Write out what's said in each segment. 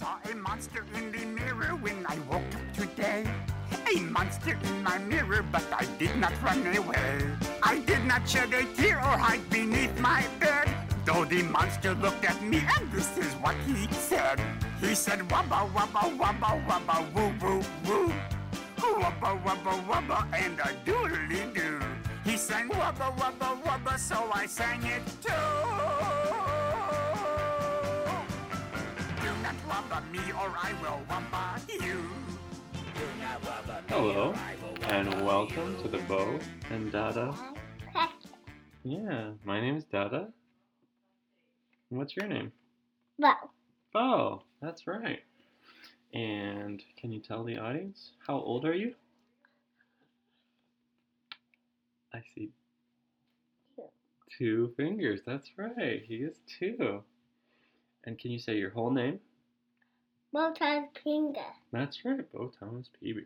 saw a monster in the mirror when I woke up today. A monster in my mirror, but I did not run away. I did not shed a tear or hide beneath my bed. Though the monster looked at me, and this is what he said. He said, Wubba, wubba, wubba, wubba, woo, woo, woo. Wubba, wubba, wubba, and a doodly doo. He sang wubba, wubba, wubba, so I sang it too. Do me, or I will wubba you. Hello, and welcome to the Beau and Dada. Yeah, my name is Dada. What's your name? Well, Beau, that's right. And can you tell the audience how old are you? I see Two. two fingers. That's right. He is two. And can you say your whole name? Has finger. That's right, Beau Thomas Peebinger.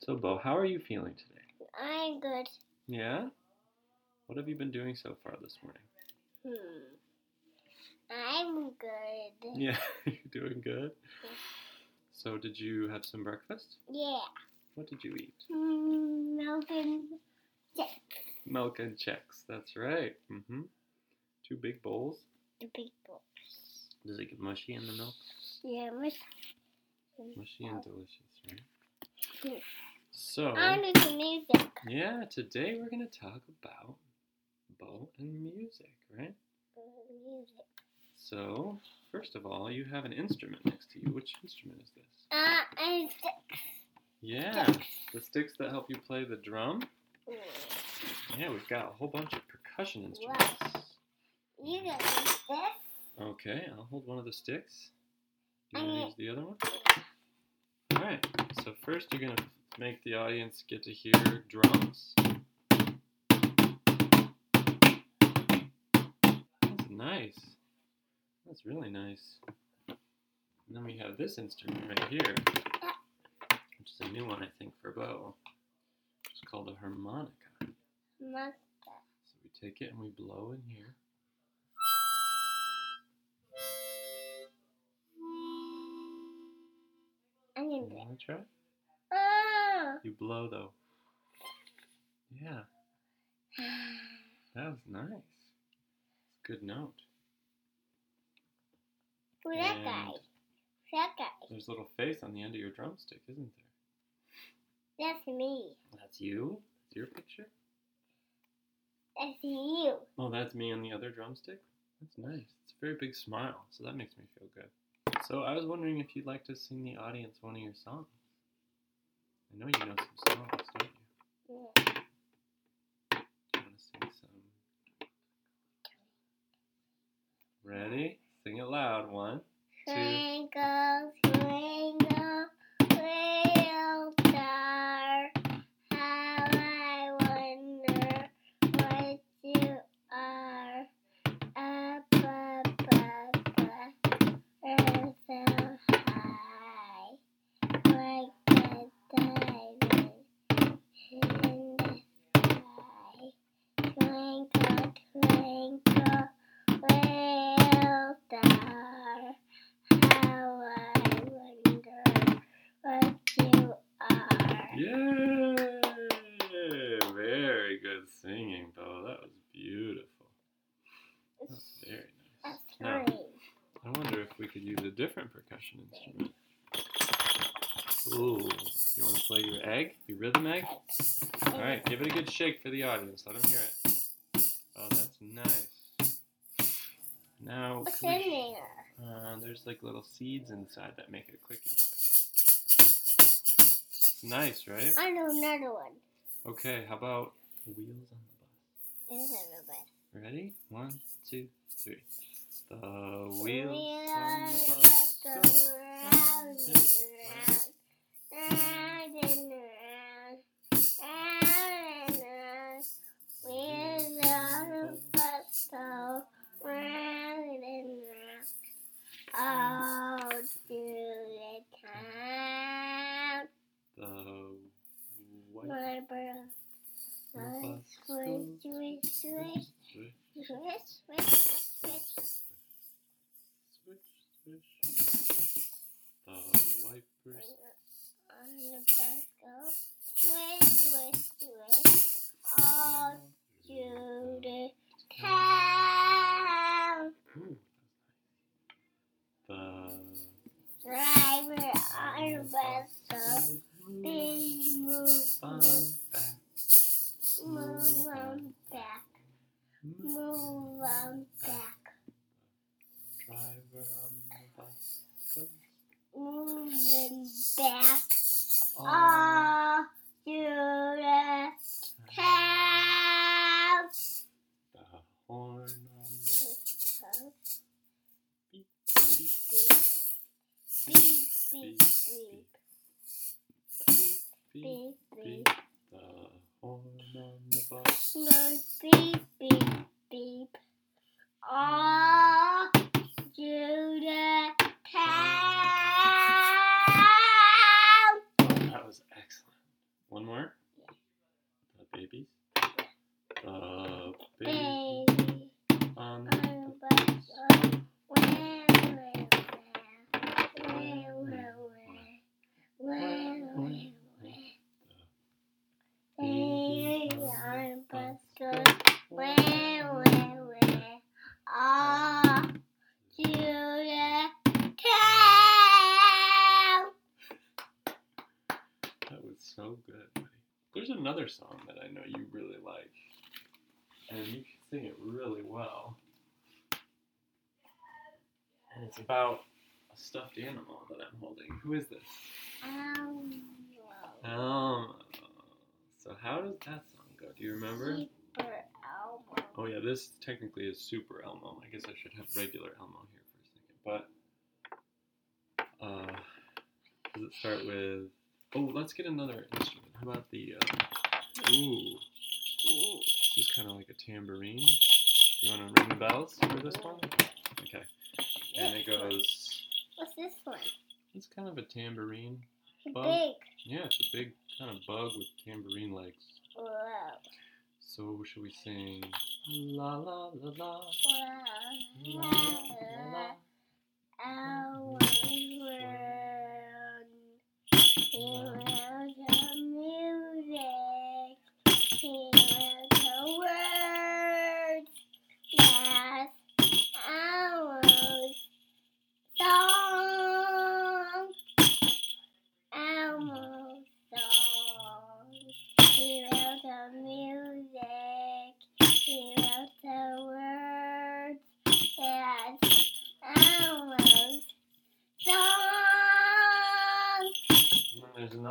So, Beau, how are you feeling today? I'm good. Yeah? What have you been doing so far this morning? Hmm. I'm good. Yeah, you're doing good. So, did you have some breakfast? Yeah. What did you eat? Hmm, Melvin. Milk and checks, That's right. Mm-hmm. Two big bowls. The big boys. Does it get mushy in the milk? Yeah. Mushy and delicious, right? Yeah. So, need the music. yeah, today we're going to talk about Beau and music, right? Music. So, first of all, you have an instrument next to you. Which instrument is this? Uh, and Yeah, the sticks that help you play the drum. Yeah, we've got a whole bunch of percussion instruments. you gonna this? Okay, I'll hold one of the sticks. You want to use the other one? Alright, so first you're going to make the audience get to hear drums. That's nice. That's really nice. And then we have this instrument right here, which is a new one, I think, for Beau. It's called a harmonica. So we take it and we blow in here. I You want to try? Oh. You blow though. Yeah, that was nice. Good note. Who's that guy? That guy. There's a little face on the end of your drumstick, isn't there? That's me. That's you? That's your picture? That's you. Oh, that's me on the other drumstick? That's nice. It's a very big smile, so that makes me feel good. So I was wondering if you'd like to sing the audience one of your songs. I know you know some songs, don't you? Yeah. You want to sing some? Ready? Sing it loud. One, two. Twinkle, twinkle, little star, how I wonder what you are. Up above the earth so high, like the diamond in the sky. Twinkle, twinkle, little star, how I wonder what you are. Yay! Very good singing, Beau. That was beautiful. That was very nice. That's Now, three. I wonder if we could use a different percussion instrument. Ooh, you want to play your egg? Your rhythm egg? All right, give it a good shake for the audience. Let them hear it. Oh, that's nice. Now, What's can in we- there? uh, there's like little seeds inside that make a clicking noise. It's nice, right? I know another one. Okay, how about wheels on the bus? There's another one. Ready? One, two, three. The wheels Wheels on the bus go round round and and round. round Go. Swish, swish, swish. All to the town. The Driver on bus move, back. move back. Move back. Driver on the bus goes Moving back. Another song that I know you really like, and you can sing it really well. And it's about a stuffed animal that I'm holding. Who is this? Elmo. Elmo. So how does that song go? Do you remember? Super Elmo. Oh yeah, this technically is Super Elmo. I guess I should have regular Elmo here for a second. But uh, does it start with? Oh, let's get another instrument. How about the? Uh, ooh, this is kind of like a tambourine. You want to ring the bells for this one? Okay. And it goes. What's this one? It's kind of a tambourine. Bug. big. Yeah, it's a big kind of bug with tambourine legs. Whoa. So should we sing la la la la? Whoa. La, la, la. Elmo run.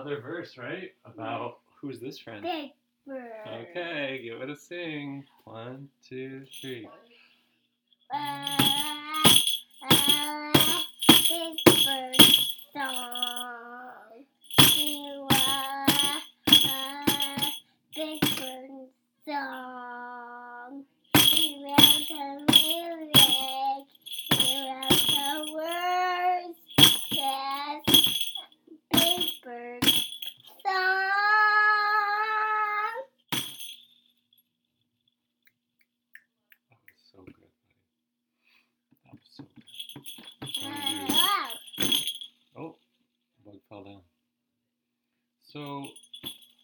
Another verse, right? About who's this friend? Big bird. Okay, give it a sing. One, two, three. Ah,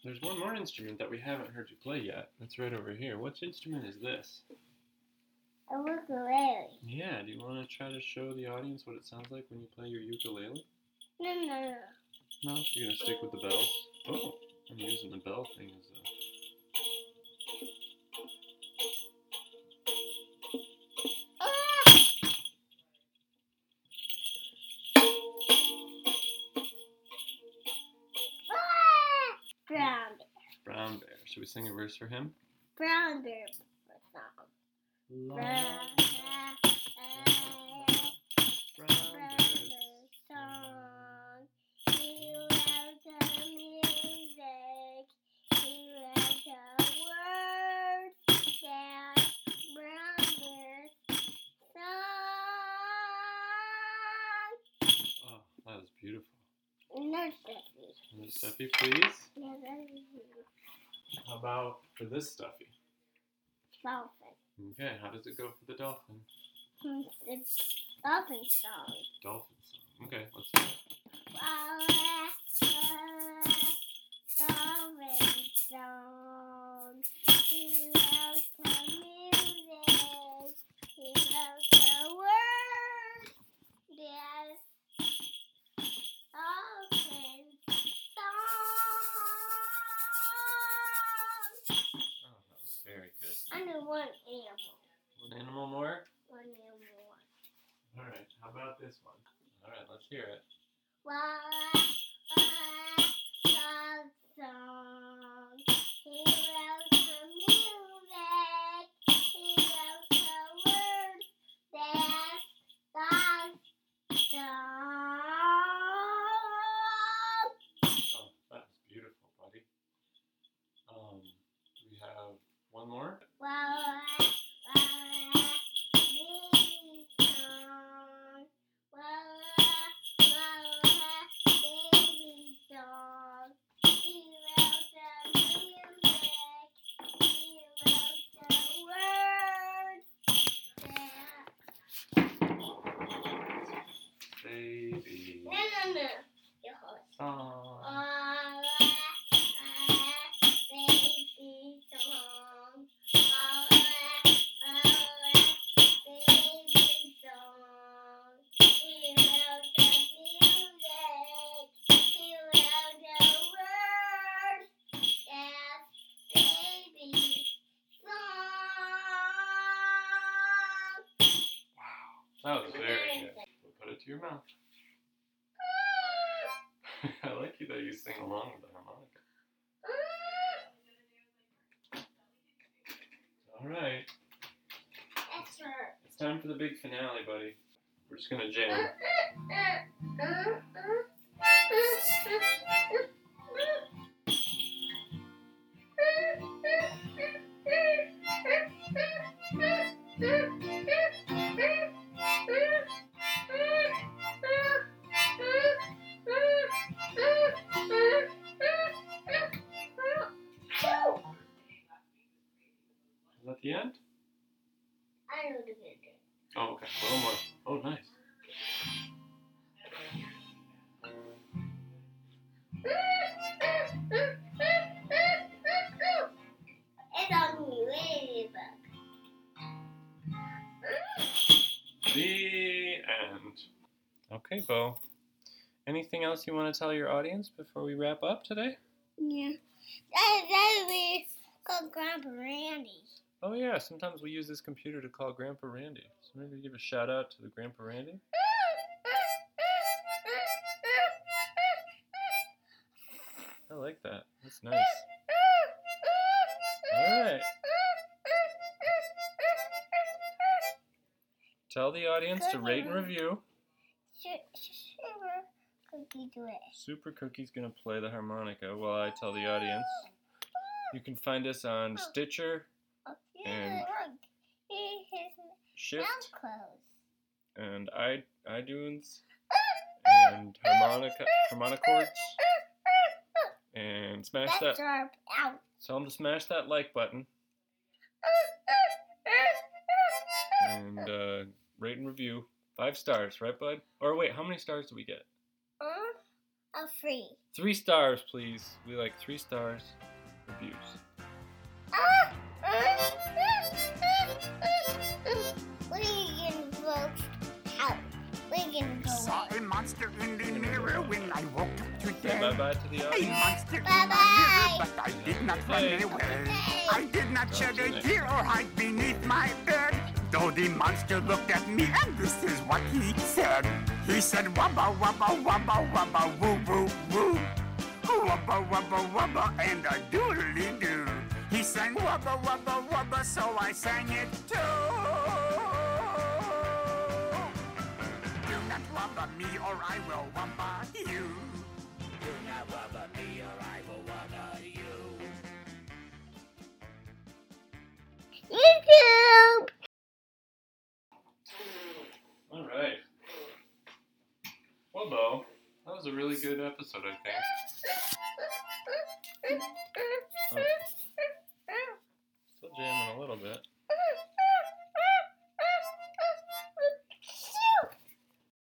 there's one more instrument that we haven't heard you play yet. That's right over here. Which instrument is this? A ukulele. Yeah, do you want to try to show the audience what it sounds like when you play your ukulele? No, no, no. No, you're gonna stick with the bells. Oh, I'm using the bell thing as a. Brown bear. Should we sing a verse for him? Brown bear. song. La, Brown brown No, Steffi. And Stuffy, please. That is How about for this Stuffy? dolphin. Okay, how does it go for the dolphin? It's dolphin song. Dolphin song. Okay, let's. He loves the hear it. Wah, that was very good. We'll put it to your mouth. I like you that you sing along with the harmonica. All right, it's time for the big finale, buddy. We're just gonna jam. ladybug. The end. Okay, Beau. Anything else you want to tell your audience before we wrap up today? Yeah. That, that is called Grandpa Randy. Oh yeah, sometimes we use this computer to call Grandpa Randy. So maybe give a shout out to the Grandpa Randy. I like that. That's nice. Tell the audience to rate and review. Cookie do it. Super Cookie's gonna play the harmonica while I tell the audience. You can find us on Stitcher, Oh, And- look. He, his Shift, and i iTunes, and harmonica harmonicords, and smash that. Tell them to smash that like button and uh, rate and review. Five stars, right, bud? Or wait, how many stars do we get? Uh, a free. Three stars, please. We like three stars reviews. What are you getting, folks? Out. We're gonna go Saw a monster in the mirror when I woke up Say today. bye bye to the A audience. monster in Bye-bye. my mirror, but I did not run Hey. away. I did not shed a tear or hide beneath my bed. Though the monster looked at me, and this is what he said. He said, Wubba, wubba, wubba, wubba, woo, woo, woo. Wubba, wubba, wubba, and a doodly doo. He sang wubba, wubba, wubba, so I sang it too. Do not wubba me, or I will wubba you. I think.